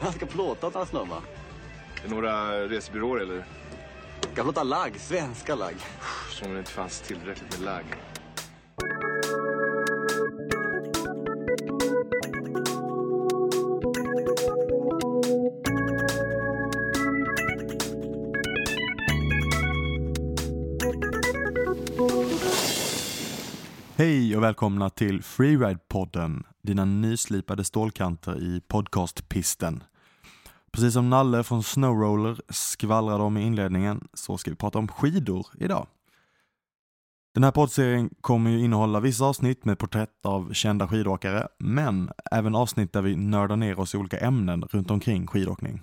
Jag ska plåta åt några snubbar. Är det några resebyråer eller? Ska plåta lagg, svenska lagg. Som om det inte fanns tillräckligt med lagg. Hej och välkomna till Freeride-podden, dina nyslipade stålkanter i podcastpisten. Precis som Nalle från Snowroller skvallrade om i inledningen så ska vi prata om skidor idag. Den här poddserien kommer ju innehålla vissa avsnitt med porträtt av kända skidåkare, men även avsnitt där vi nördar ner oss i olika ämnen runt omkring skidåkning.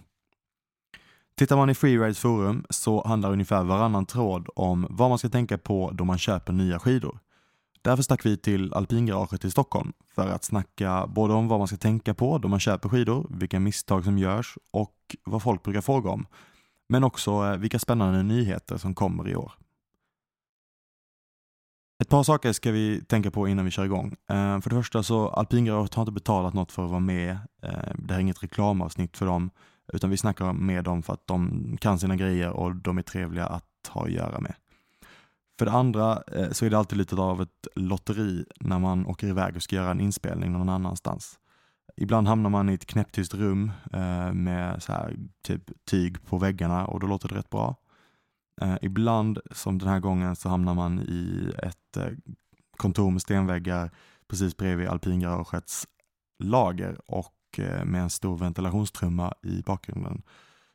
Tittar man i Freerides forum så handlar ungefär varannan tråd om vad man ska tänka på då man köper nya skidor. Därför stack vi till alpingaraget i Stockholm för att snacka både om vad man ska tänka på då man köper skidor, vilka misstag som görs och vad folk brukar fråga om. Men också eh, vilka spännande nyheter som kommer i år. Ett par saker ska vi tänka på innan vi kör igång. Eh, för det första så alpingaraget har inte betalat något för att vara med. Eh, det här är inget reklamavsnitt för dem, utan vi snackar med dem för att de kan sina grejer och de är trevliga att ha att göra med. För det andra eh, så är det alltid lite av ett lotteri när man åker iväg och ska göra en inspelning någon annanstans. Ibland hamnar man i ett knäpptyst rum eh, med så här, typ tyg på väggarna och då låter det rätt bra. Eh, Ibland, som den här gången, så hamnar man i ett eh, kontor med stenväggar precis bredvid alpingaragets lager och eh, med en stor ventilationstrumma i bakgrunden.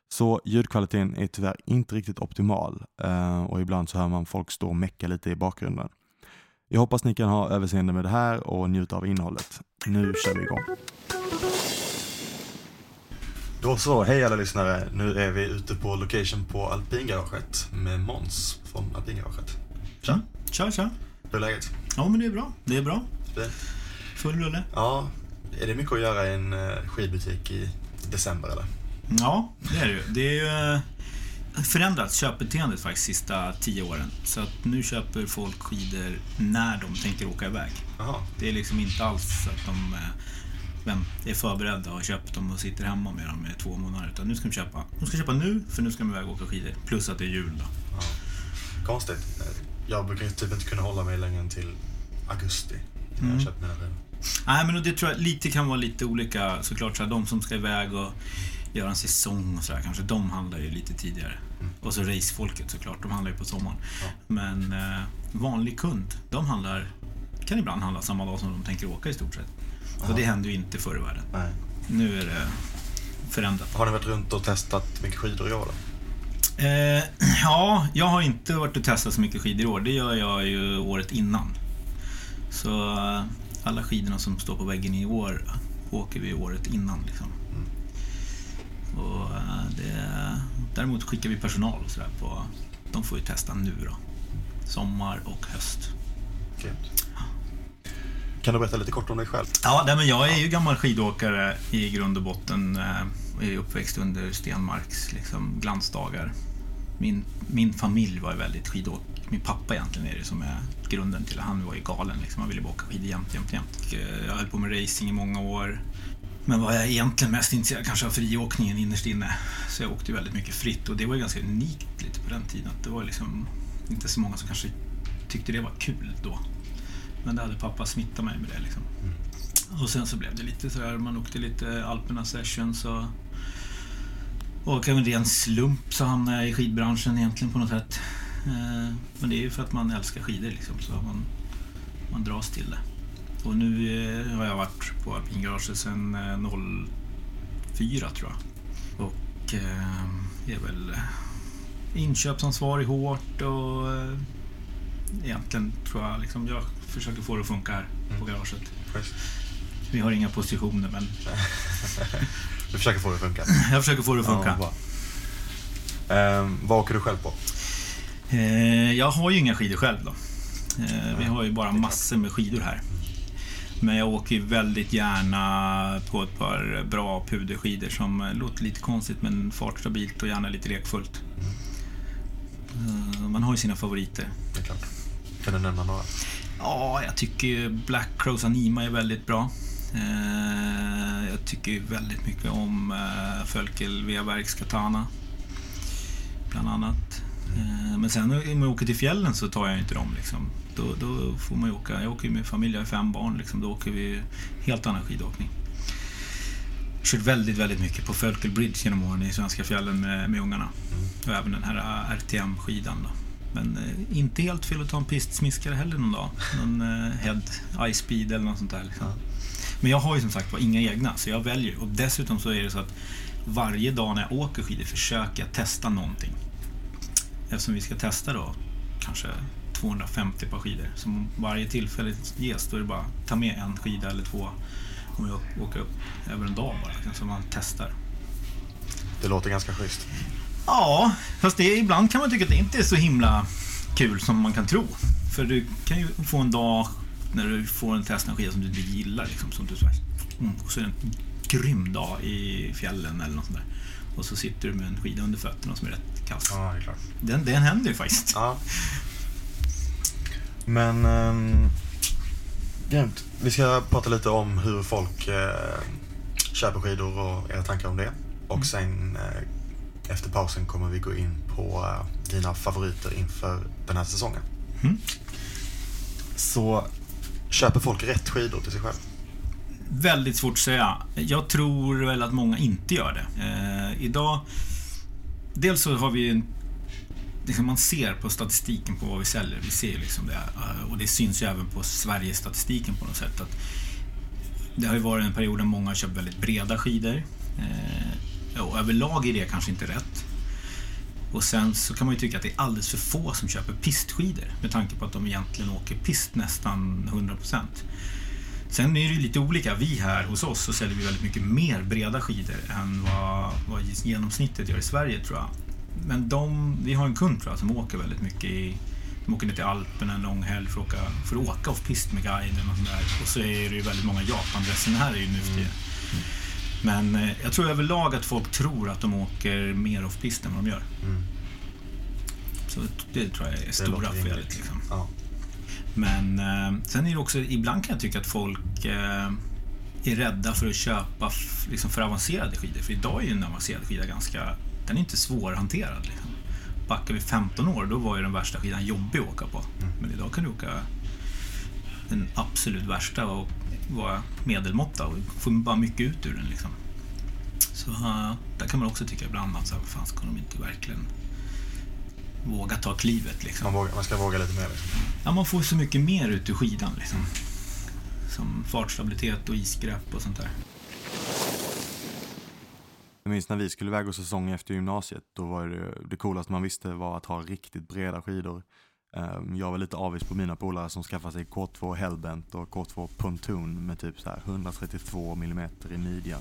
Så ljudkvaliteten är tyvärr inte riktigt optimal eh, och ibland så hör man folk stå och mecka lite i bakgrunden. Jag hoppas ni kan ha överseende med det här och njuta av innehållet. Nu kör vi igång. Då så, hej alla lyssnare. Nu är vi ute på location på alpingaraget med Måns från alpingaraget. Tja, Tja, tja. hur är läget? Ja, men det är bra. Det är bra. Fint. Full rulle. Ja, är det mycket att göra i en eh, skidbutik i december eller? Ja, det är det ju. Det är ju eh, förändrat köpbeteendet faktiskt sista tio åren. Så att nu köper folk skidor när de tänker åka iväg. Jaha, Det är liksom inte alls så att de eh, är förberedda och har köpt dem och sitter hemma med dem i två månader. Utan nu ska de köpa. De ska köpa nu, för nu ska de iväg och åka skidor. Plus att det är jul då. konstigt. Jag brukar typ inte kunna hålla mig längre än till augusti. När Mm. jag köper mina skidor. Nej, men det tror jag lite kan vara lite olika såklart. Så de som ska iväg och göra en säsong och sådär kanske, de handlar ju lite tidigare. Och så racefolket såklart, de handlar ju på sommaren. Ja. Men eh, vanlig kund, de handlar, kan ibland handla samma dag som de tänker åka i stort sett. Och det hände ju inte förr i världen. Nej. Nu är det förändrat. Har ni varit runt och testat mycket skidor i år då? Eh, ja, jag har inte varit och testat så mycket skidor i år. Det gör jag ju året innan. Så eh, alla skidorna som står på väggen i år åker vi året innan. Liksom. Och, eh, det, däremot skickar vi personal och sådär på... De får ju testa nu då. Sommar och höst. Grymt. Kan du berätta lite kort om dig själv? Ja, nej, men jag är ju gammal skidåkare i grund och botten. eh, är uppväxt under Stenmarks liksom, glansdagar. Min, min familj var ju väldigt skidåk. Min pappa egentligen är det som är grunden till att han var ju galen. Liksom. Han ville bara åka skidor jämt, jämt, jämt. Eh, Jag höll på med racing i många år. Men var jag egentligen mest intresserad kanske av friåkningen innerst inne. Så jag åkte väldigt mycket fritt och det var ganska unikt lite på den tiden. Att det var liksom inte så många som kanske tyckte det var kul då. Men det hade pappa smittat mig med det liksom. Och sen så blev det lite sådär, man åkte lite Alperna Sessions och och en ren slump så hamnade jag i skidbranschen egentligen på något sätt. Eh, Men det är ju för att man älskar skidor liksom, så man, man dras till det. Och nu eh, har jag varit på alpingaraget sedan eh, 04 tror jag. Och eh, är väl inköpsansvarig hårt och eh, egentligen tror jag liksom, jag försöker få det att funka här på garaget. Schysst. Vi har inga positioner men Du försöker få det att funka. jag försöker få det att funka. Ja. Ehm, vad åker du själv på? Eh, jag har ju inga skidor själv då. Eh, vi har ju bara massor med skidor här. Men jag åker väldigt gärna på ett par bra puderskidor som låter lite konstigt men fartstabilt och gärna lite lekfullt. Eh, man har ju sina favoriter. Det är klart. Kan du nämna några? Ja, jag tycker Black Crows Anima är väldigt bra. Eh, jag tycker väldigt mycket om eh, Fölkel Webergs Katana. Bland annat. Eh, men sen när man åker till fjällen så tar jag inte dem. Liksom. Då, då får man ju åka. Jag åker ju med familj, jag har fem barn. Liksom. Då åker vi helt annan skidåkning. Kört väldigt, väldigt mycket på Fölkel Bridge genom åren i svenska fjällen med, med ungarna. Och även den här äh, RTM-skidan. Då. Men eh, inte helt fel att ta en pistsmiskare heller någon dag. Någon eh, Head Ice Speed eller något sånt där. Liksom. Men jag har ju som sagt var inga egna, så jag väljer. Och dessutom så är det så att varje dag när jag åker skidor försöker jag testa någonting. Eftersom vi ska testa då kanske 250 par skidor. Så om varje tillfälle ges då är det bara ta med en skida eller två jag åker upp över en dag bara. liksom, Så man testar. Det låter ganska schysst. Ja, fast det, ibland kan man tycka att det inte är så himla kul som man kan tro. För du kan ju få en dag när du får en testa en skida som du inte gillar. Liksom, som du, så mm, och så är det en grym dag i fjällen eller något sånt där. Och så sitter du med en skida under fötterna som är rätt kass. Ja, det är klart. Den, den händer ju faktiskt. Ja. Men... Um. Vi ska prata lite om hur folk eh, köper skidor och era tankar om det. Och sen eh, efter pausen kommer vi gå in på eh, dina favoriter inför den här säsongen. Mm. Så köper folk rätt skidor till sig själv? Väldigt svårt att säga. Jag tror väl att många inte gör det. Eh, idag... Dels så har vi en... Liksom man ser på statistiken på vad vi säljer. Vi ser liksom det. Eh, och det syns ju även på Sverigestatistiken på något sätt. Att det har ju varit en period där många har köpt väldigt breda skidor. Eh, och överlag är det kanske inte rätt. Och sen så kan man ju tycka att det är alldeles för få som köper pistskidor med tanke på att de egentligen åker pist nästan 100%. Sen är det ju lite olika. Vi här hos oss så säljer vi väldigt mycket mer breda skidor än vad, vad genomsnittet gör i Sverige tror jag. Men de, vi har en kund tror jag som åker väldigt mycket i de åker ner till Alperna en lång helg för att åka, för att åka off-pist med guiden och sånt där. Och så är det ju väldigt många Japan-resenärer ju nu för tiden. Men eh, jag tror överlag att folk tror att de åker mer off-pist än vad de gör. Mm. Så det tror jag är Det stora felet. Liksom. Ja. Men eh, sen är det också, ibland kan jag tycka att folk eh, är rädda för att köpa liksom, för avancerade skidor. För idag är ju en avancerad skida ganska, den är inte svårhanterad. Liksom. Backar vi 15 år, då var ju den värsta skidan jobbig att åka på. Men idag kan du åka den absolut värsta och vara medelmåtta och få bara mycket ut ur den. Liksom. Så eh, där kan man också tycka ibland att så här, vad fan ska de inte verkligen våga ta klivet liksom. Man, vågar, man ska våga lite mer. Liksom. Ja, man får så mycket mer ut ur skidan. Liksom. Som fartstabilitet och isgrepp och sånt där. Jag minns när vi skulle iväg och säsong efter gymnasiet, då var det, det coolaste man visste var att ha riktigt breda skidor. Ehm, Jag var lite avis på mina polare som skaffade sig K2 Hellbent och K2 Pontoon med typ så här 132 mm i midjan.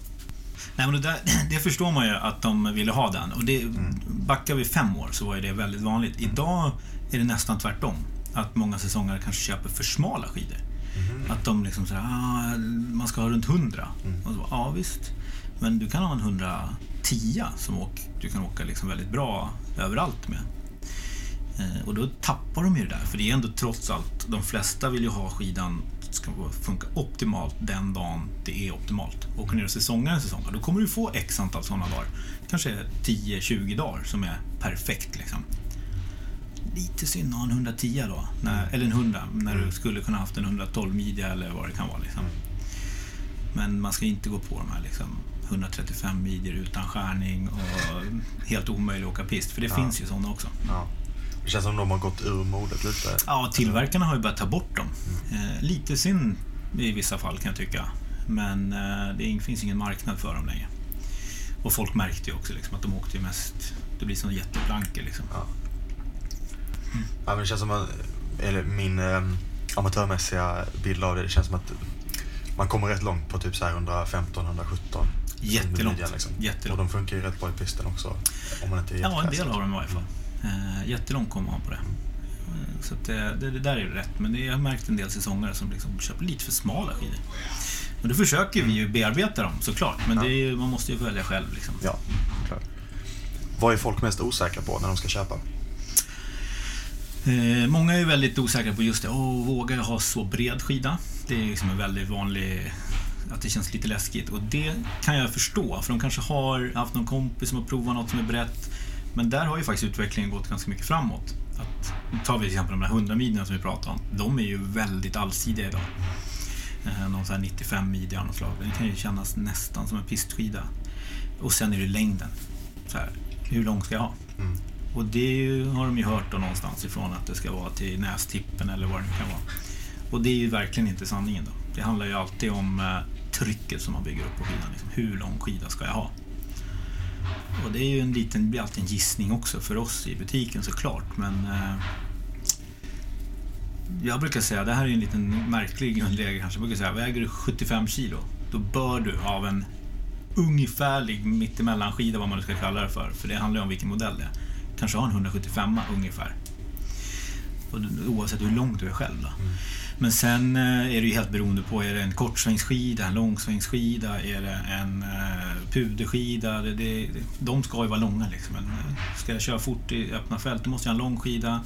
Nej, men det, där, det förstår man ju att de ville ha den. Och det, Backar vi fem år så var det väldigt vanligt. Idag är det nästan tvärtom. Att många säsonger kanske köper för smala skidor. Att de liksom säger ah, man ska ha runt 100. Och så, ja visst. Men du kan ha en 110 som åk, du kan åka liksom väldigt bra överallt med. Eh, och då tappar de ju det där. För det är ändå trots allt, de flesta vill ju ha skidan ska funka optimalt den dagen det är optimalt. Åker ner och säsongar en säsong, då kommer du få x antal sådana dagar. Kanske 10-20 dagar som är perfekt. Liksom. lite synd att ha en 110 då. När, eller en 100, när du skulle kunna haft en 112 midja eller vad det kan vara. Liksom. Men man ska inte gå på de här liksom, 135 midjor utan skärning och helt omöjlig att åka pist. För det finns ju sådana också. Ja. Det känns som de har gått ur modet lite. Ja, tillverkarna har ju börjat ta bort dem. Eh, lite synd i vissa fall kan jag tycka. Men eh, det finns ingen marknad för dem längre. Och folk märkte ju också liksom, att de åkte ju mest... Det blir som jätteplankor liksom. Ja. Ja, men det känns som att, eller min eh, amatörmässiga bild av det, det känns som att man kommer rätt långt på typ så här 115-117. Jättelångt. Liksom. Jättelångt. Och de funkar ju rätt bra i pisten också. Om man inte är Ja, en del av dem i varje fall. Eh, jättelångt kommer man på det. Så det, det, det där är ju rätt. Men det, jag har märkt en del säsongare som liksom köper lite för smala skidor. Och då försöker vi ju bearbeta dem såklart. Men är, ju- man måste ju välja själv. Liksom. Ja, klart. Vad är folk mest osäkra på när de ska köpa? Eh, många är ju väldigt osäkra på just det. Åh, vågar jag ha så bred skida? Det är liksom en väldigt vanlig... Att det känns lite läskigt. Och det kan jag förstå. För de kanske har haft någon kompis som har provat något som är brett. Men där har ju faktiskt utvecklingen gått ganska mycket framåt. Att, tar vi till exempel de här 100 midjorna som vi pratade om. De är ju väldigt allsidiga idag. Eh, någon sån här 95 midja av något slag. Den kan ju kännas nästan som en pistskida. Och sen är det längden. Så här, hur lång ska jag ha? Och det har de ju hört då någonstans ifrån att det ska vara till nästippen eller vad det nu kan vara. Och det är ju verkligen inte sanningen då. Det handlar ju alltid om eh, trycket som man bygger upp på skidan. Liksom. Hur lång skida ska jag ha? Och det är ju en liten, blir alltid en gissning också för oss i butiken såklart. Men eh, jag brukar säga, det här är ju en liten märklig grundregel kanske. Jag brukar säga, väger du 75 kilo, då bör du av en ungefärlig mittemellanskida, vad man nu ska kalla det för. För det handlar ju om vilken modell det är. Kanske ha en 175 ungefär. Och oavsett hur långt du är själv då. Mm. Men sen eh, är det ju helt beroende på, är det en kortsvängsskida, en långsvängsskida, är det en eh, puderskida? Det, det, de ska ju vara långa liksom. Men, eh, ska jag köra fort i öppna fält, då måste jag ha en lång skida.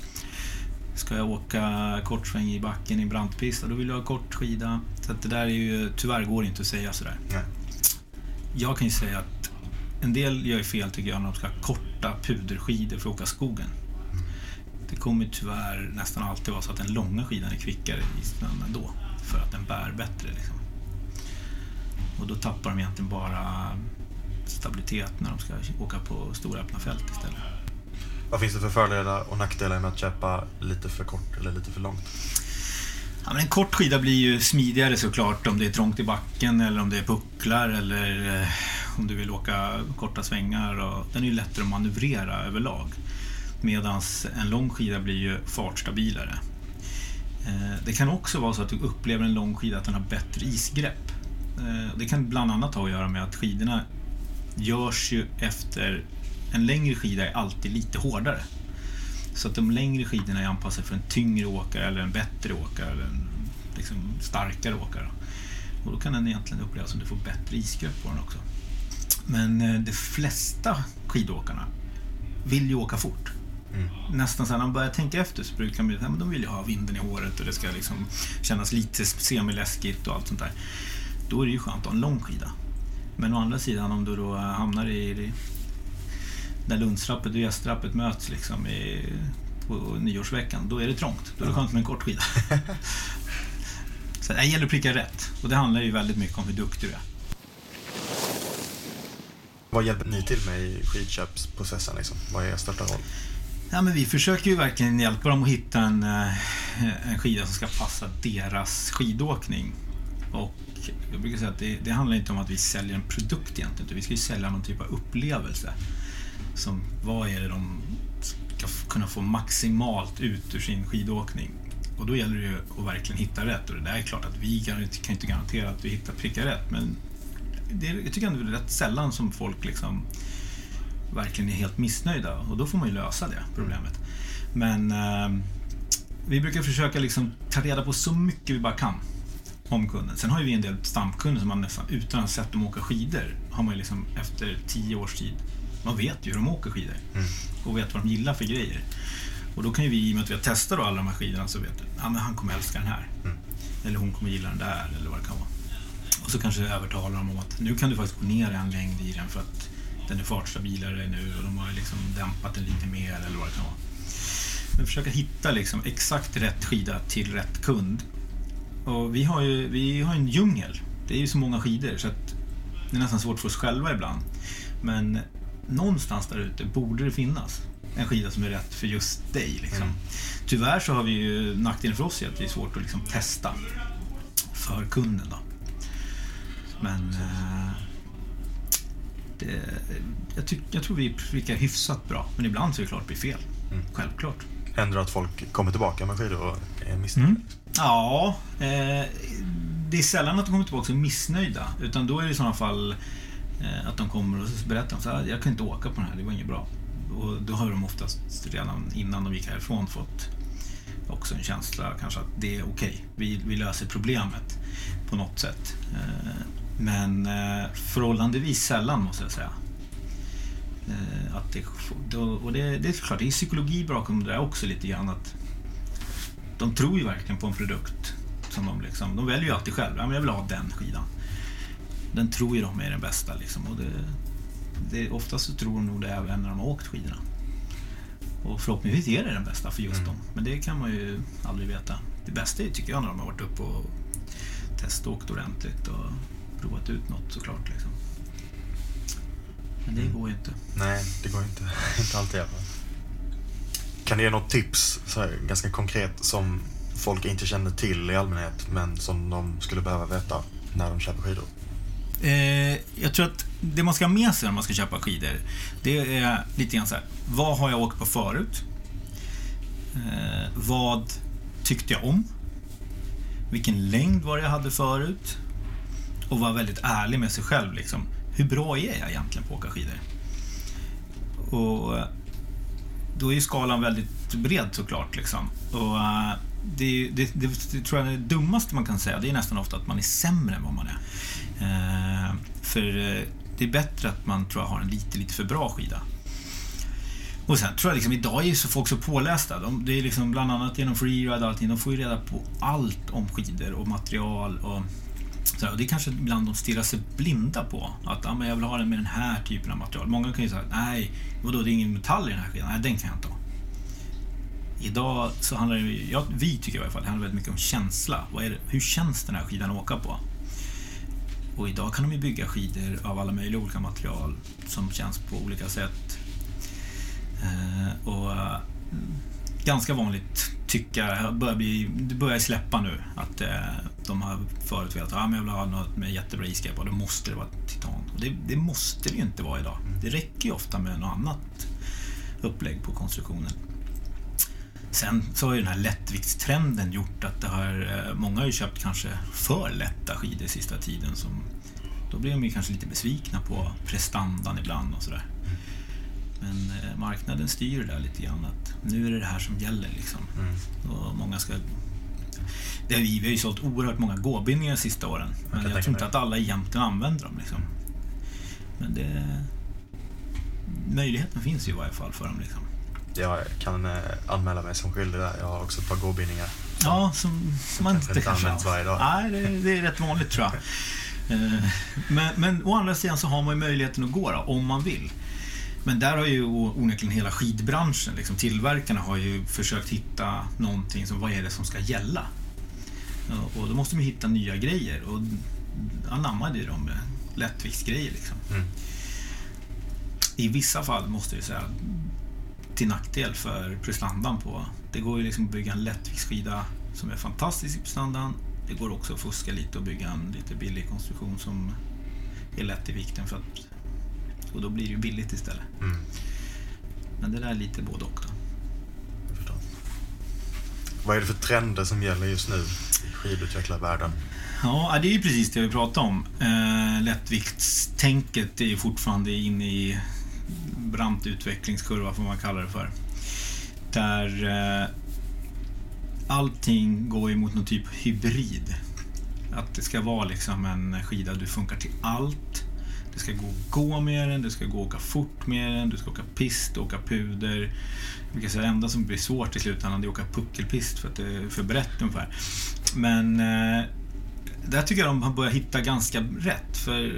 Ska jag åka kortsväng i backen i brantpista, då vill jag ha kort skida. Så det där är ju, tyvärr går det inte att säga sådär. Nej. Jag kan ju säga att en del gör fel tycker jag när de ska ha korta puderskidor för att åka skogen. Det kommer tyvärr nästan alltid vara så att den långa skidan är kvickare i snön ändå. För att den bär bättre liksom. Och då tappar de egentligen bara stabilitet när de ska åka på stora öppna fält istället. Vad finns det för fördelar och nackdelar med att köpa lite för kort eller lite för långt? Ja, men en kort skida blir ju smidigare såklart om det är trångt i backen eller om det är pucklar eller eh, om du vill åka korta svängar. Och, den är ju lättare att manövrera överlag. Medan en lång skida blir ju fartstabilare. Eh, det kan också vara så att du upplever en lång skida att den har bättre isgrepp. Eh, det kan bland annat ha att göra med att skidorna görs ju efter... En längre skida är alltid lite hårdare. Så att de längre skidorna är anpassade för en tyngre åkare eller en bättre åkare eller en liksom, starkare åkare. Och då kan den egentligen upplevas som att du får bättre isgrepp på den också. Men eh, de flesta skidåkarna vill ju åka fort. Nästan så här, när man börjar tänka efter så brukar man säga, men de vill ju ha vinden i håret och det ska liksom kännas lite semiläskigt och allt sånt där. Då är det ju skönt att ha en lång skida. Men å andra sidan om du då hamnar i, i där Lundstrappet och Gästrappet möts liksom i, på nyårsveckan, då är det trångt. Då är det skönt med en kort skida. Så det gäller att pricka rätt. Och det handlar ju väldigt mycket om hur duktig du är. Vad hjälper ni till med i skidköpsprocessen? Liksom? Vad är er största roll? Ja, men vi försöker ju verkligen hjälpa dem att hitta en, eh, en skida som ska passa deras skidåkning. Och jag brukar säga att det, det handlar inte om att vi säljer en produkt egentligen, utan vi ska ju sälja någon typ av upplevelse. Som, vad är det de ska kunna få maximalt ut ur sin skidåkning? Och då gäller det ju att verkligen hitta rätt. Och det där är klart att vi kan, inte- kan inte garantera att vi hittar prickar rätt, men det, är- jag tycker ändå det är rätt sällan som folk liksom verkligen är helt missnöjda och då får man ju lösa det problemet. Men eh, vi brukar försöka liksom ta reda på så mycket vi bara kan om kunden. Sen har ju vi en del stamkunder som man nästan utan att ha sett dem åka skidor har man ju liksom efter tio års tid, man vet ju hur de åker skidor och vet vad de gillar för grejer. Och då kan ju vi, i och med att vi har testat alla de här skidorna, så vet du, ja, men han kommer älska den här. Eller hon kommer gilla den där, eller vad det kan vara. Och så kanske övertalar dem om att nu kan du faktiskt gå ner en längd i den för att den är fartstabilare nu och de har liksom dämpat den lite mer eller vad det kan vara. Men försöka hitta liksom exakt rätt skida till rätt kund. Och vi har ju vi har en djungel. Det är ju så många skidor så att det är nästan svårt för oss själva ibland. Men någonstans där ute borde det finnas en skida som är rätt för just dig. Liksom. Mm. Tyvärr så har vi ju nackdelen för oss är att det är svårt att liksom testa för kunden. Då. Men eh, det, jag, tyck, jag tror vi prickar hyfsat bra. Men ibland så är det klart att det blir fel. Mm. Självklart. Händer det att folk kommer tillbaka med skidor och är missnöjda? Mm. Ja, eh, det är sällan att de kommer tillbaka och är missnöjda. Utan då är det i sådana fall eh, att de kommer och berättar så här, jag kan inte åka på den här, det var inget bra. Och då har de oftast redan innan de gick härifrån fått också en känsla kanske att det är okej. Okay. Vi, vi löser problemet på något sätt. Eh, men eh, förhållandevis sällan måste jag säga. Eh, att det, och det, det är klart, det är psykologi bakom det där också lite grann. Att de tror ju verkligen på en produkt. Som de, liksom, de väljer ju alltid själva. Men jag vill ha den skidan. Den tror ju de är den bästa. Liksom, och det, det, oftast så tror de nog det även när de har åkt skidorna. Och förhoppningsvis är det den bästa för just mm. dem. Men det kan man ju aldrig veta. Det bästa är, tycker jag när de har varit uppe och teståkt ordentligt och provat ut något såklart. Liksom. Men det mm. går ju inte. Nej, det går inte. inte alltid. Kan du ge något tips, så här, ganska konkret, som folk inte känner till i allmänhet, men som de skulle behöva veta när de köper skidor? Eh, jag tror att det man ska ha med sig när man ska köpa skidor, det är lite grann så här, vad har jag åkt på förut? Eh, vad tyckte jag om? Vilken längd var det jag hade förut? Och vara väldigt ärlig med sig själv. Liksom. Hur bra är jag egentligen på att åka skidor? Och eh, då är ju skalan väldigt bred såklart. Liksom. Och, eh, det, det, det, det, tror jag är det dummaste man kan säga. Det är nästan ofta att man är sämre än vad man är. Eh, för det är bättre att man tror jag har en lite, lite för bra skida. Och sen tror jag liksom, idag är ju så folk så pålästa. De, det är liksom bland annat genom freeride och allting. De får ju reda på allt om skidor och material och så, och det är kanske ibland de stirrar sig blinda på. Att ah, men jag vill ha den med den här typen av material. Många kan ju säga, nej, vadå, det är ingen metall i den här skidan. Nej, den kan jag inte ha. Idag så handlar det, ja, vi tycker i alla fall, det handlar väldigt mycket om känsla. Vad är det, hur känns den här skidan att åka på? Och idag kan de ju bygga skidor av alla möjliga olika material som känns på olika sätt. Eh, och eh, ganska vanligt tycka, börjar bli, det börjar släppa nu att eh, de har förut velat att ah, jag vill ha något med jättebra isgrepp och då måste det vara titan. Och det, det måste det ju inte vara idag. Det räcker ju ofta med något annat upplägg på konstruktionen. Sen så har ju den här lättviktstrenden gjort att det har, eh, många har ju köpt kanske för lätta skidor sista tiden. Som, då blir de ju kanske lite besvikna på prestandan ibland och sådär. Men eh, marknaden styr det där lite grann. Att nu är det det här som gäller. Liksom. Mm. Och många ska... Det är vi, vi har ju sålt oerhört många gåbindningar de sista åren. Men jag, jag tror inte att alla egentligen använder dem. Liksom. Men det... Möjligheten finns ju i varje fall för dem. Liksom. Jag kan eh, anmäla mig som skyldig där. Jag har också ett par gåbindningar. Ja, som, som man inte kanske används varje dag. Nej, det, det, är rätt vanligt tror jag. Eh, men, men å andra sidan så har man ju möjligheten att gå då, om man vill. Men där har ju onekligen hela skidbranschen, liksom, tillverkarna har ju försökt hitta någonting som, vad är det som ska gälla? Och då måste de hitta nya grejer och anammade de lättviktsgrejer. Liksom. Mm. I vissa fall måste jag säga till nackdel för prestandan på. Det går ju liksom att bygga en lättviktsskida som är fantastisk i prestandan. Det går också att fuska lite och bygga en lite billig konstruktion som är lätt i vikten för att och då blir det ju billigt istället. Mm. Men det där är lite både och. Då. Vad är det för trender som gäller just nu i skidutvecklarvärlden? Ja, det är ju precis det vi pratar om. Eh, lättviktstänket är ju fortfarande inne i brant utvecklingskurva, får man kalla det för. Där eh, allting går mot någon typ hybrid. Att det ska vara liksom en skida du funkar till allt. Det ska gå att gå med den, det ska gå att åka fort med den, du ska åka pist, åka puder. Det enda som blir svårt i slutändan är att åka puckelpist för att det är för brett ungefär. Men eh, där tycker jag de har börjat hitta ganska rätt. För,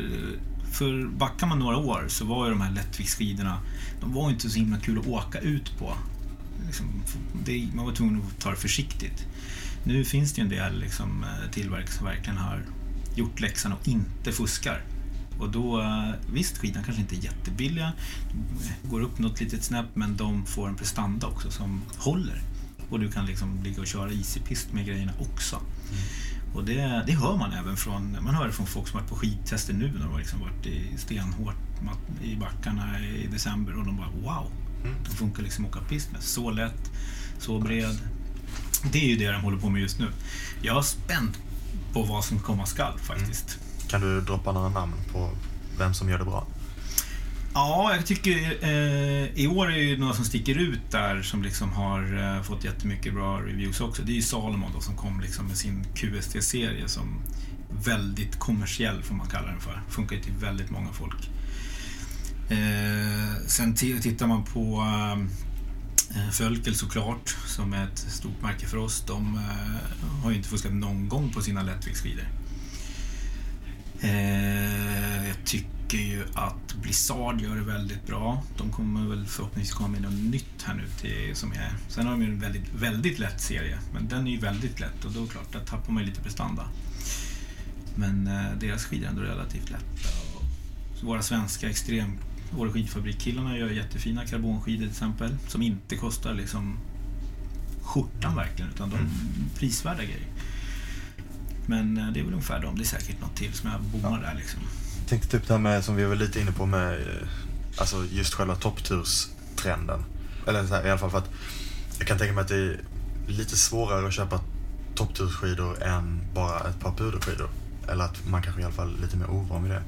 för backar man några år så var ju de här lättviktsskidorna, de var inte så himla kul att åka ut på. liksom, det, man var tvungen att ta det försiktigt. Nu finns det ju en del liksom, eh, tillverkare som verkligen har gjort läxan och inte fuskar. Och då, eh, visst skidan kanske inte är jättebilliga, går upp något litet snäpp men de får en prestanda också som håller. Och du kan liksom ligga och köra easy-pist med grejerna också. Mm. Och det, det hör man även från, man hör det från folk som varit på skidtester nu när de har liksom varit i stenhårt i backarna i december och de bara wow, mm. de funkar liksom att åka pist med. Så lätt, så bred. Det är ju det de håller på med just nu. Jag är spänd på vad som komma skall faktiskt. Mm. Kan du droppa några namn på vem som gör det bra? Ja, jag tycker eh, i år är det några som sticker ut där som liksom har eh, fått jättemycket bra reviews också. Det är ju Salomon då som kom liksom med sin QST-serie som väldigt kommersiell får man kalla den för. Funkar ju till väldigt många folk. Eh, sen tittar man på eh, eh, Fölkel såklart, som är ett stort märke för oss. De eh, har ju inte fuskat någon gång på sina lättviktsskidor. Eh, jag tycker ju att Blizzard gör det väldigt bra. De kommer väl förhoppningsvis komma med något nytt här nu till, som är... Sen har de ju en väldigt, väldigt lätt serie, men den är ju väldigt lätt och då är det klart, där tappar man ju lite prestanda. Men eh, deras skidor är ändå relativt lätta. Och våra svenska extrem Åre skidfabrik-killarna gör jättefina karbonskidor till exempel, som inte kostar liksom skjortan verkligen, utan de mm. prisvärda grejer. Men eh, det är väl ungefär dem. Det är säkert något till som jag bommar ja. där liksom. Jag tänkte typ det här med, som vi var lite inne på med, eh, alltså just själva toppturstrenden. Eller så här, i alla fall för att jag kan tänka mig att det är lite svårare att köpa topptursskidor än bara ett par puderskidor. Eller att man kanske i alla fall är lite mer ovan vid det.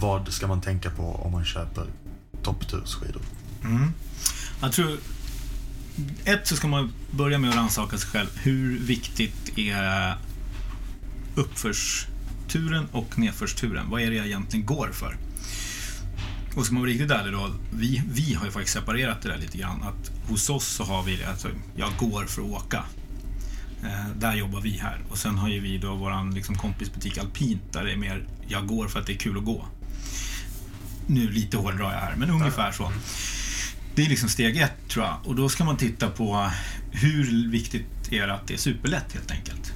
Vad ska man tänka på om man köper topptursskidor? Mm. Jag tror... Ett så ska man börja med att rannsaka sig själv. Hur viktigt är uppförsturen och nedförsturen? Vad är det jag egentligen går för? Och ska man vara riktigt ärlig då, vi, vi har ju faktiskt separerat det där lite grann. Att hos oss så har vi det, alltså, jag går för att åka. Eh, där jobbar vi här. Och sen har ju vi då våran liksom, kompisbutik Alpint där det är mer, jag går för att det är kul att gå. Nu lite hårdrar jag här, men ungefär så. Det är liksom steg ett tror jag. Och då ska man titta på hur viktigt är det att det är superlätt helt enkelt.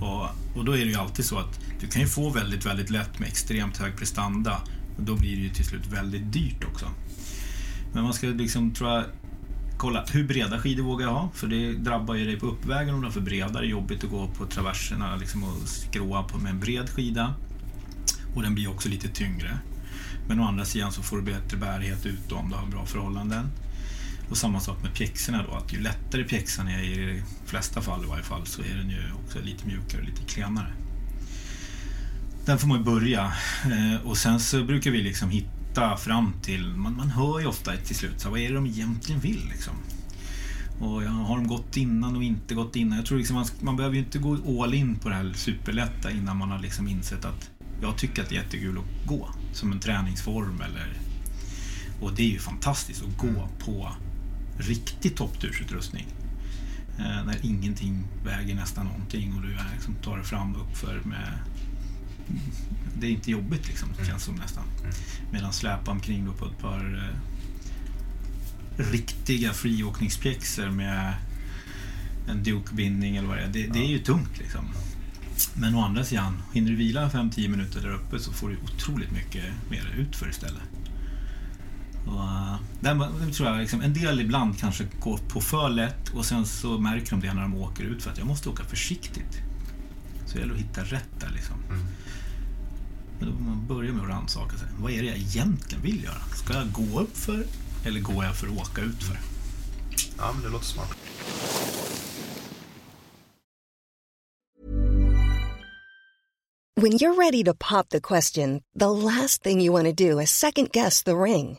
Och, och då är det ju alltid så att du kan ju få väldigt, väldigt lätt med extremt hög prestanda. Och då blir det ju till slut väldigt dyrt också. Men man ska liksom, tror jag, kolla hur breda skidor vågar jag ha? För det drabbar ju dig på uppvägen om de är för breda. Det är jobbigt att gå på traverserna liksom och skråa på med en bred skida. Och den blir också lite tyngre. Men å andra sidan så får du bättre bärighet ut om du har bra förhållanden. Och samma sak med pjäxorna då, att ju lättare pjäxan är i de flesta fall i varje fall så är den ju också lite mjukare och lite klenare. Den får man ju börja eh, och sen så brukar vi liksom hitta fram till, man, man hör ju ofta till slut, så vad är det de egentligen vill liksom? Och har de gått innan och inte gått innan? Jag tror liksom man, man behöver ju inte gå all in på det här superlätta innan man har liksom insett att jag tycker att det är jättekul att gå som en träningsform. Eller, och det är ju fantastiskt att gå mm. på riktig topptursutrustning. Eh, när ingenting väger nästan någonting och du är, liksom, tar dig fram uppför med... Det är inte jobbigt liksom, mm. känns som nästan. Mm. Medan släpa omkring då på ett par eh, riktiga friåkningspjäxor med en Duke-bindning eller vad det är. Det, det är ju tungt liksom. Men å andra sidan, hinner du vila 5-10 minuter där uppe så får du otroligt mycket mer utför istället. Och, där, tror jag liksom, en del ibland kanske går på för lätt och sen så märker de det när de åker ut för att jag måste åka försiktigt. Så det gäller att hitta rätt där liksom. Mm. Men då man börjar med att rannsaka sig. Vad är det jag egentligen vill göra? Ska jag gå upp för eller går jag för att åka ut för? Ja, men det låter smart. When you're ready to pop the question, the last thing you want to do is second guess the ring.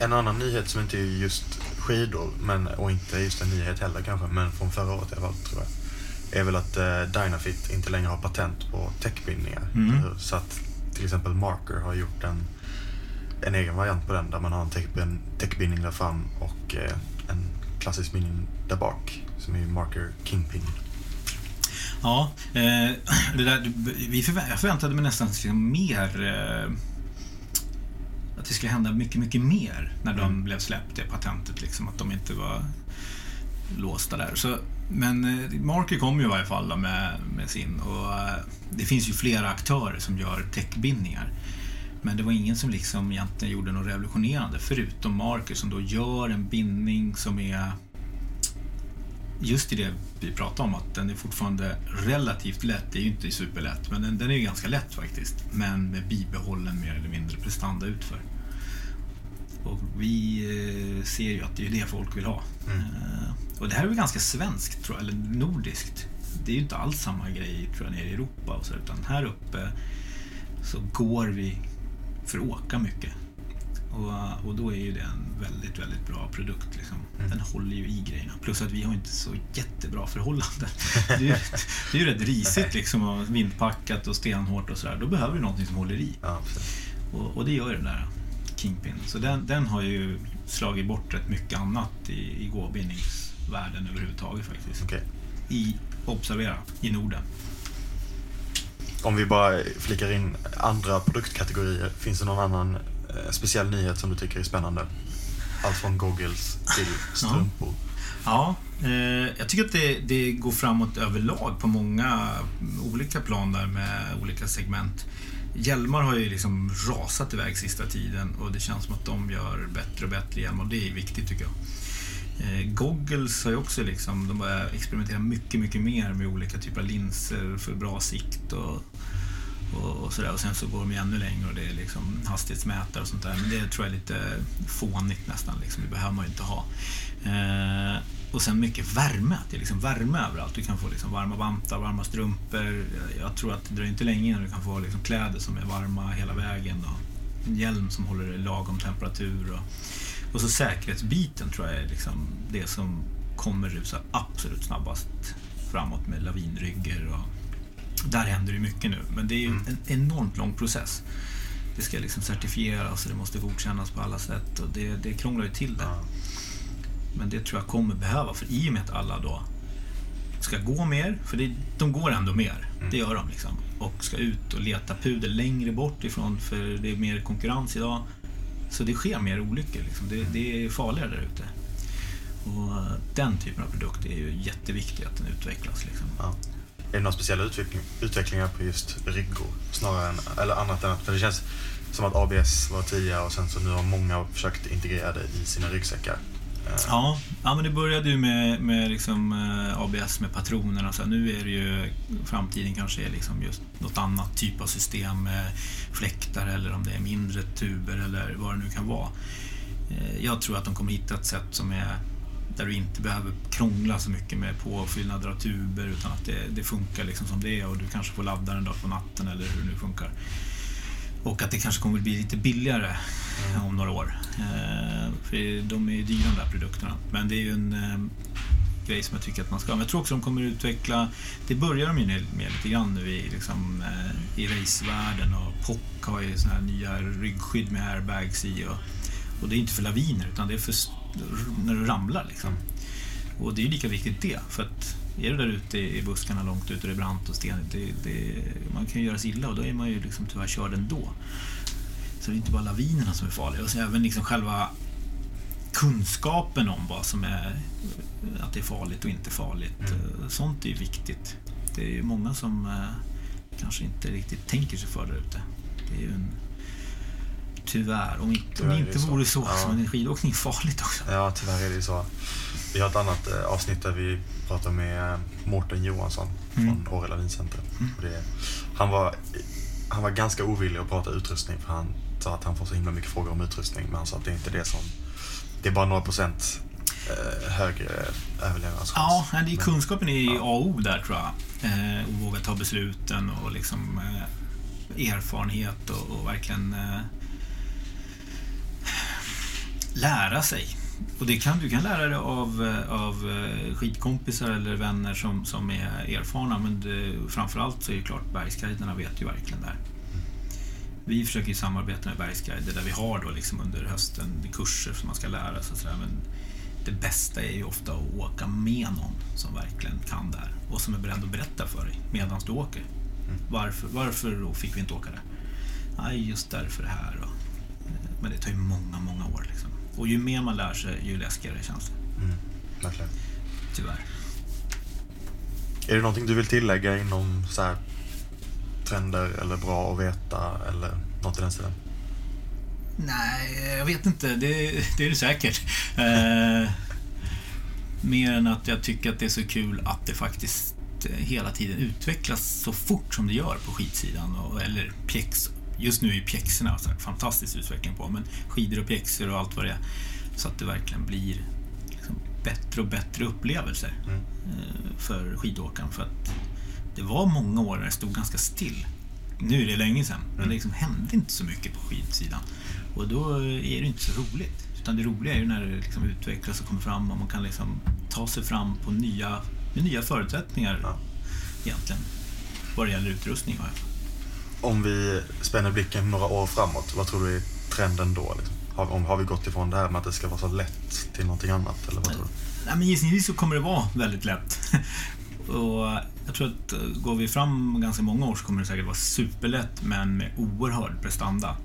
En annan nyhet som inte är just skidor, men, och inte just en nyhet heller kanske, men från förra året i alla fall tror jag, är väl att eh, Dynafit inte längre har patent på täckbindningar. Mm. Så att till exempel Marker har gjort en, en egen variant på den där man har en täckbind, täckbindning där fram och eh, en klassisk bindning där bak som är Marker Kingpin. Ja, eh, det där, vi förvä- jag förväntade mig nästan mer eh, att det skulle hända mycket, mycket mer när de blev släppt, det patentet. Liksom, att de inte var låsta där. Så, men eh, Marker kom ju i varje fall då med, med sin och eh, det finns ju flera aktörer som gör täckbindningar. Men det var ingen som liksom egentligen gjorde något revolutionerande förutom Marker som då gör en bindning som är just i det vi pratade om att den är fortfarande relativt lätt. Det är ju inte superlätt, men den, den är ju ganska lätt faktiskt. Men med bibehållen mer eller mindre prestanda utför. Och vi eh, ser ju att det är det folk vill ha. Eh, och det här är väl ganska svenskt, tror jag, eller nordiskt. Det är ju inte alls samma grej tror jag, nere i Europa och så, utan här uppe så går vi för att åka mycket. Och, och då är ju det en väldigt, väldigt bra produkt. Liksom. Den håller ju i grejerna. Plus att vi har inte så jättebra förhållanden. Det är ju, det är ju rätt risigt liksom, och vindpackat och stenhårt och sådär. Då behöver du någonting som håller i. Ja. Och, och det gör ju den där Kingpin. Så den, den har ju slagit bort rätt mycket annat i, i gåbindningsvärlden överhuvudtaget faktiskt. Okej. I, observera, i Norden. Om vi bara flikar in andra produktkategorier, finns det någon annan speciell nyhet som du tycker är spännande? Allt från goggles till strumpor. Ja, eh, jag tycker att det, det går framåt överlag på många olika plan där med olika segment. Hjälmar har ju liksom rasat iväg sista tiden och det känns som att de gör bättre och bättre hjälmar och det är viktigt tycker jag. Eh, goggles har ju också liksom, de börjar experimentera mycket, mycket mer med olika typer av linser för bra sikt och, och, och sådär. Och sen så går de ju ännu längre och det är liksom hastighetsmätare och sånt där. Men det tror jag är lite fånigt nästan, liksom. det behöver man ju inte ha. Eh, och sen mycket värme, att det är liksom värme överallt. Du kan få liksom varma vantar, varma strumpor. Jag tror att det dröjer inte länge innan du kan få liksom kläder som är varma hela vägen. Och en hjälm som håller lagom temperatur. Och, och så säkerhetsbiten tror jag är liksom det som kommer rusa absolut snabbast framåt med lavinrygger. Och där händer det mycket nu, men det är ju en enormt lång process. Det ska liksom certifieras och det måste godkännas på alla sätt och det, det krånglar ju till det. Men det tror jag kommer behöva, för i och med att alla då ska gå mer, för det, de går ändå mer, det gör de liksom. Och ska ut och leta puder längre bort ifrån, för det är mer konkurrens idag. Så det sker mer olyckor, liksom. det, det är farligare där ute. Och den typen av produkt är ju jätteviktig att den utvecklas. Liksom. Ja. Är det några speciella utveckling, utvecklingar på just ryggor? Snarare än, eller annat än att, för det känns som att ABS var tidigare och sen så nu har många försökt integrera det i sina ryggsäckar. Eh. Ja, ja men det började ju med, med liksom, eh, ABS med patronerna. Så nu är det ju framtiden kanske är liksom just något annat typ av system med fläktar eller om det är mindre tuber eller vad det nu kan vara. Jag tror att de kommer hitta ett sätt som är där du inte behöver krångla så mycket med påfyllnader av tuber utan att det, det funkar liksom som det är och du kanske får ladda den då på natten eller hur det nu funkar. Och att det kanske kommer att bli lite billigare eh, om några år. Eh, för de är ju dyra de där produkterna. Men det är ju en... Eh, grej som jag tycker att man ska. Men jag tror också de kommer utveckla, det börjar de ju med, lite grann nu i, liksom, eh, i racevärlden och POC har ju såna här nya ryggskydd med airbags i och, och det är inte för laviner utan det är för när du ramlar liksom. Och det är lika viktigt det, för att är du där ute i buskarna långt ute och det är brant och stenigt, det, det, man kan ju göra sig illa och då är man ju liksom tyvärr körd ändå. Så det är inte bara lavinerna som är farliga, och så även liksom själva kunskapen om vad som är att det är farligt och inte farligt. Eh, sånt är ju viktigt. Det är ju många som eh, kanske inte riktigt tänker sig för där ute. Det är ju en... Tyvärr, om inte, om Tyvärr det är inte det så. vore så, Ja. så är skidåkning farligt också. Ja, tyvärr är det så. Vi har ett annat eh, avsnitt där vi pratar med eh, Mårten Johansson Mm. från Åre Lavincenter. Och det, han, var, han var ganska ovillig att prata utrustning för han sa att han får så himla mycket frågor om utrustning. Men han sa att det är inte det som... Det är bara några procent eh, högre överlevnadschans. Ja, det är kunskapen är A och O där tror jag. Eh, och våga ta besluten och liksom eh, erfarenhet och, och verkligen eh, lära sig. Och det kan, du kan lära dig av, eh, av eh, skidkompisar eller vänner som, som är erfarna men det, framförallt så är det klart bergsguiderna vet ju verkligen det här. Vi försöker ju samarbeta med bergsguider där vi har då liksom under hösten kurser som man ska lära sig sådär, men det bästa är ju ofta att åka med någon som verkligen kan det här och som är beredd att berätta för dig medan du åker. Varför, varför då fick vi inte åka där? Nej, just därför det här. Och, men det tar ju många, många år. Liksom. Och ju mer man lär sig, ju läskigare känns det. Mm, verkligen. Tyvärr. Är det någonting du vill tillägga inom så här, trender eller bra att veta eller något i den stilen? Nej, jag vet inte. Det, det är det säkert. Eh, mer än att jag tycker att det är så kul att det faktiskt eh, hela tiden utvecklas så fort som det gör på skidsidan. Och, eller pjäx. Just nu är ju pjäxorna så här, fantastisk utveckling på, men skidor och pjäxor och allt vad det är. Så att det verkligen blir liksom bättre och bättre upplevelser eh, för skidåkaren. För att det var många år när det stod ganska still. Nu är det länge sedan, men det liksom hände inte så mycket på skidsidan. Och då är det inte så roligt. Utan det roliga är ju när det liksom utvecklas och kommer fram och man kan liksom ta sig fram på nya, med nya förutsättningar egentligen. Vad det gäller utrustning. alla fall. Om vi spänner blicken några år framåt, vad tror du är trenden då? Liksom? Har, om, har vi gått ifrån det här med att det ska vara så lätt till någonting annat? Eller vad tror du? Nej, men gissningsvis så kommer det vara väldigt lätt. och jag tror att eh, går vi fram ganska många år så kommer det säkert vara superlätt men med oerhörd prestanda.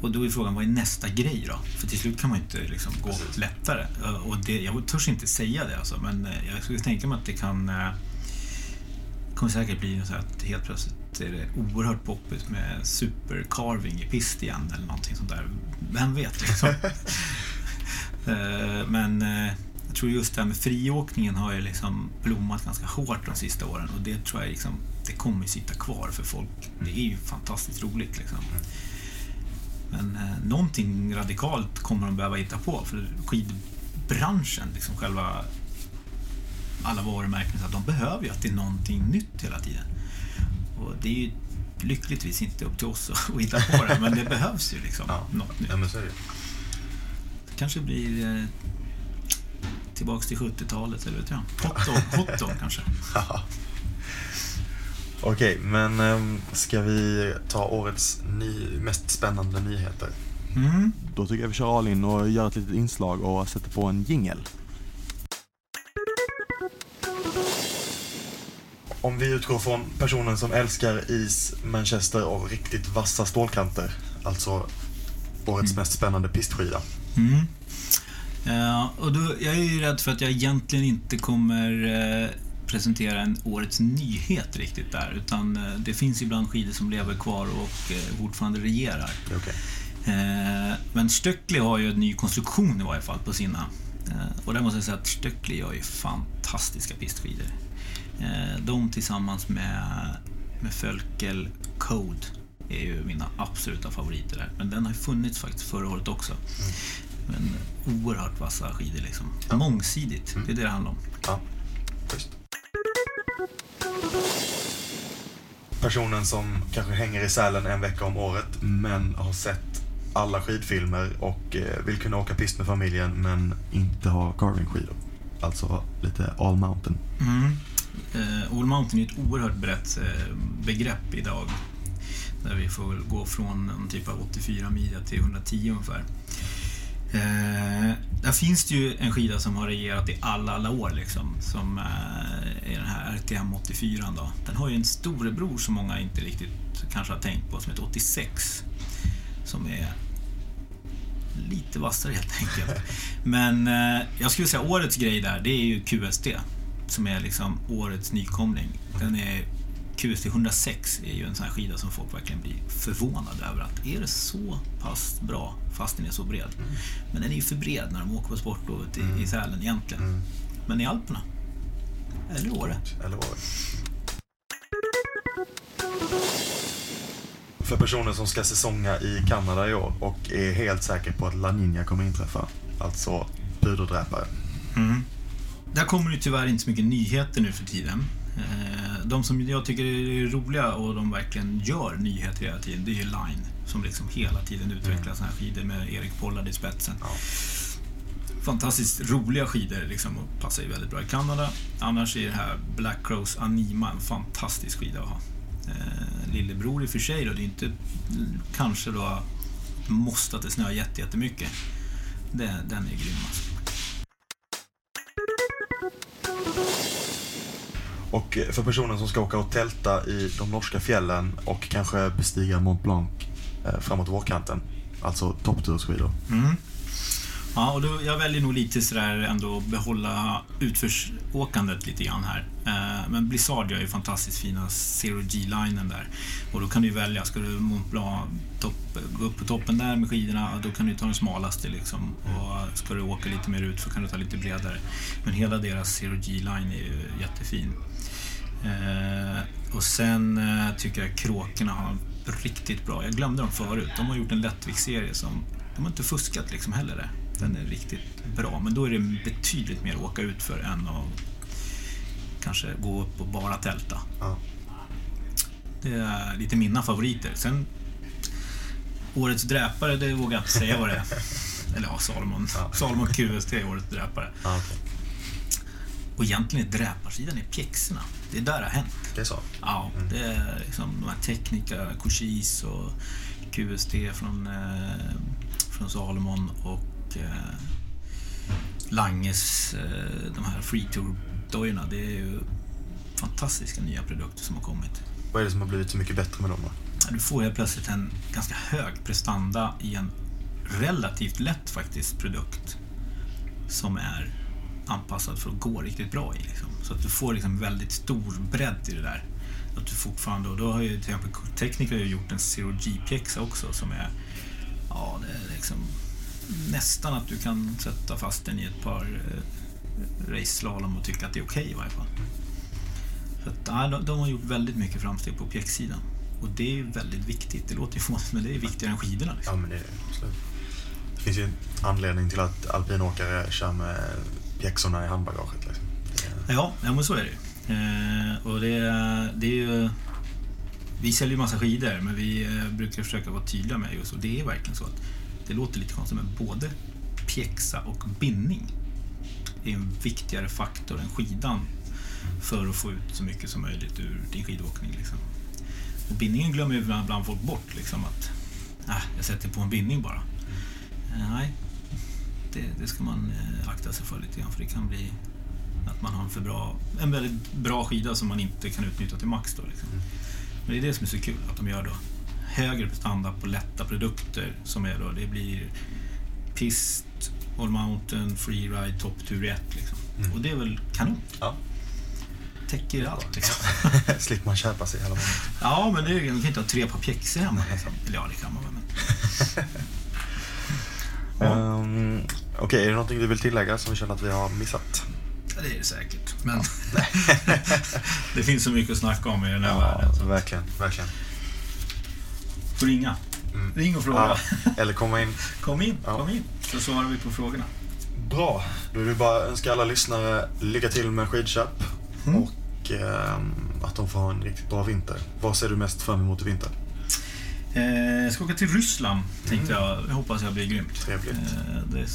Och då är frågan, vad är nästa grej då? För till slut kan man ju inte liksom gå lättare. Eh, Och det, jag törs inte säga det alltså, men eh, jag skulle tänka mig att det kan eh, kommer säkert bli så att helt plötsligt är det oerhört poppigt med supercarving i pist igen eller någonting sånt där. Vem vet liksom. Eh, Men eh, jag tror just det här med friåkningen har ju liksom blommat ganska hårt de sista åren och det tror jag liksom, det kommer sitta kvar för folk. Det är ju fantastiskt roligt liksom. Men eh, någonting radikalt kommer de behöva hitta på för skidbranschen, liksom själva alla varumärken, så att de behöver ju att det är någonting nytt hela tiden. Och det är ju lyckligtvis inte upp till oss att hitta på det, men det behövs ju liksom något nytt. Ja, men så är det. Det kanske blir eh, tillbaks till 70-talet, eller vet jag. Hot dog, hot dog kanske. Okej, men ehm, ska vi ta årets ny, mest spännande nyheter? Mm. Då tycker jag vi kör all in och gör ett litet inslag och sätter på en jingel. Om vi utgår från personen som älskar is, Manchester och riktigt vassa stålkanter, alltså årets mest spännande pistskida. Mm. Ja, och då, jag är ju rädd för att jag egentligen inte kommer eh, presentera en årets nyhet riktigt där, utan eh, det finns ibland skidor som lever kvar och eh, fortfarande regerar. Eh, men Stöckli har ju en ny konstruktion i varje fall på sina. Och där måste jag säga att Stöckli gör ju fantastiska pistskidor. Eh, de tillsammans med, med Fölkel Code är ju mina absoluta favoriter där. Men den har ju funnits faktiskt förra året också. Men oerhört vassa skidor liksom. Mångsidigt, det är det det handlar om. Ja, just. Personen som kanske hänger i Sälen en vecka om året men har sett alla skidfilmer och eh, vill kunna åka pist med familjen men inte ha carvingskidor alltså lite all mountain. Mm. Eh, All Mountain är ett oerhört brett eh, begrepp idag. Där vi får väl gå från en typ av 84 midja till 110 ungefär. Eh, där finns det ju en skida som har regerat i alla, alla år liksom. Som eh, är den här RTM 84 då. Den har ju en storebror som många inte riktigt kanske har tänkt på som heter 86. Som är lite vassare helt enkelt. Men eh, jag skulle säga årets grej där, det är ju QST. Som är liksom årets nykomling. Den är QST 106 är ju en sån här skida som folk verkligen blir förvånade över. att Är det så pass bra fast den är så bred? Men den är ju för bred när de åker på sportlovet i, i Sälen egentligen. Men i Alperna. Eller Åre. Eller Åre. För personer som ska säsonga i Kanada i år och är helt säker på att La Niña kommer inträffa. Alltså puderdräpare. Mm. Där kommer det tyvärr inte så mycket nyheter nu för tiden. Eh, De som jag tycker är roliga och de verkligen gör nyheter hela tiden, det är ju Line. Som liksom hela tiden utvecklar såna här skidor med Erik Pollard i spetsen. Fantastiskt roliga skidor liksom och passar ju väldigt bra i Kanada. Annars är det här Black Crows Anima en fantastisk skida att ha. Eh, lillebror i och för sig då, det är inte kanske då måste att det snöar jätte- jättemycket. Det, den är grym alltså. Och för personer som ska åka och tälta i de norska fjällen och kanske bestiga Mont Blanc eh, framåt vårkanten. Alltså topptursskidor. Mm. Ja, och då, jag väljer nog lite sådär ändå behålla utförsåkandet lite grann här. Eh, men Blizzard gör ju fantastiskt fina Zero G-linen där. Och då kan du välja, ska du Mont Blanc topp, gå upp på toppen där med skidorna, då kan du ta den smalaste liksom. Och ska du åka lite mer ut så kan du ta lite bredare. Men hela deras Zero G-line är ju jättefin. Eh, och sen eh, tycker jag kråkorna har riktigt bra. Jag glömde dem förut. De har gjort en lättviktsserie som... De har inte fuskat liksom heller. det. Den är riktigt bra. Men då är det betydligt mer att åka ut för än att kanske gå upp och bara tälta. Ja. Det är lite mina favoriter. Sen Årets dräpare, det vågar jag inte säga vad det är. Eller ja, Salomon. Salomon QST är årets dräpare. Ja, okej. Och egentligen är dräparsidan i pjäxorna. Det är där det har hänt. Det är så? Ja, det är liksom de här Technica, Cochise och QST från, eh, från Salomon och eh, Langes, eh, de här Free Tour-dojorna. Det är ju fantastiska nya produkter som har kommit. Vad är det som har blivit så mycket bättre med dem då? Du får helt plötsligt en ganska hög prestanda i en relativt lätt faktiskt produkt som är anpassad för att gå riktigt bra i. Liksom. Så att du får liksom väldigt stor bredd i det där. Att du fortfarande, och då har ju till exempel ju gjort en Zero G-pjäxa också som är, ja det är liksom nästan att du kan sätta fast den i ett par eh, race-slalom och tycka att det är okej i varje fall. Så att, ja, de, de har gjort väldigt mycket framsteg på pjäxsidan. Och det är väldigt viktigt. Det låter ju fånigt men det är viktigare än skidorna. Liksom. Ja, men det är det. Absolut. Det finns ju en anledning till att alpinåkare kör med pjäxorna i handbagaget. Liksom. Är- Ja, ja men så är det ju. eh, Och det, det är ju... Vi säljer ju massa skidor, men vi eh, brukar försöka vara tydliga med just och det är verkligen så att det låter lite konstigt, men både pjäxa och bindning är en viktigare faktor än skidan för att få ut så mycket som möjligt ur din skidåkning. Liksom. Och bindningen glömmer ju ibland folk bort, liksom att ah, jag sätter på en bindning bara. Eh, nej, det, det ska man eh, akta sig för lite grann, för det kan bli att man har en för bra, en väldigt bra skida som man inte kan utnyttja till max. Då, liksom. Men det är det som är så kul, att de gör då högre prestanda på lätta produkter som är då, det blir pist, all mountain, freeride, topptur 1 liksom. Och det är väl kanon. Ja. Täcker allt liksom. Slipper man köpa sig hela månaden. Ja, men det är, man kan inte ha tre par pjäxor hemma. Liksom. Eller ja, det kan man väl. Men... Ehm, Okej, är det någonting du vill tillägga som vi känner att vi har missat? Ja, det är det säkert. Men det finns så mycket att snacka om i den här Ja, världen. Så. verkligen, verkligen. Får ringa. Ring och fråga. Ja, eller komma in. Kom in, Ja. kom in. Så svarar vi på frågorna. Bra, då är det bara önska alla lyssnare lycka till med skidköp och ehm, att de får ha en riktigt bra vinter. Vad ser du mest fram emot i vinter? Eh, jag ska åka till Ryssland, tänkte jag. Jag hoppas jag blir grymt. Trevligt. Eh, det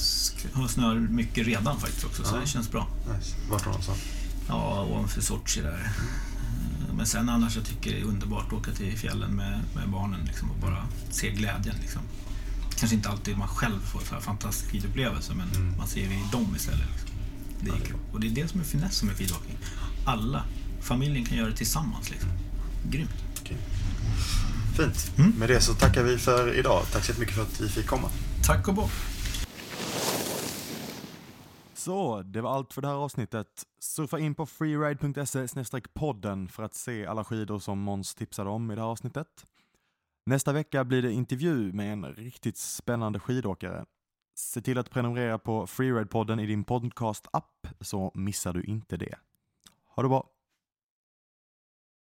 har snöar mycket redan faktiskt också, så Ja. det känns bra. Nice. Vart då någonstans? Ja, ovanför Sochi där. Eh, Men sen annars jag tycker det är underbart att åka till fjällen med, med barnen liksom, och bara se glädjen. Liksom. Kanske inte alltid man själv får så här fantastisk skidupplevelse, men man ser det i dem istället. Liksom. Det är kul. Och det är det som är finessen med skidåkning. Alla, familjen kan göra det tillsammans. Liksom. Grymt. Okej. Fint. Med det så tackar vi för idag. Tack så jättemycket för att vi fick komma. Tack och bock. Så, det var allt för det här avsnittet. Surfa in på freeride.se podden för att se alla skidor som Måns tipsade om i det här avsnittet. Nästa vecka blir det intervju med en riktigt spännande skidåkare. Se till att prenumerera på Freeride-podden i din podcast-app så missar du inte det. Ha det bra!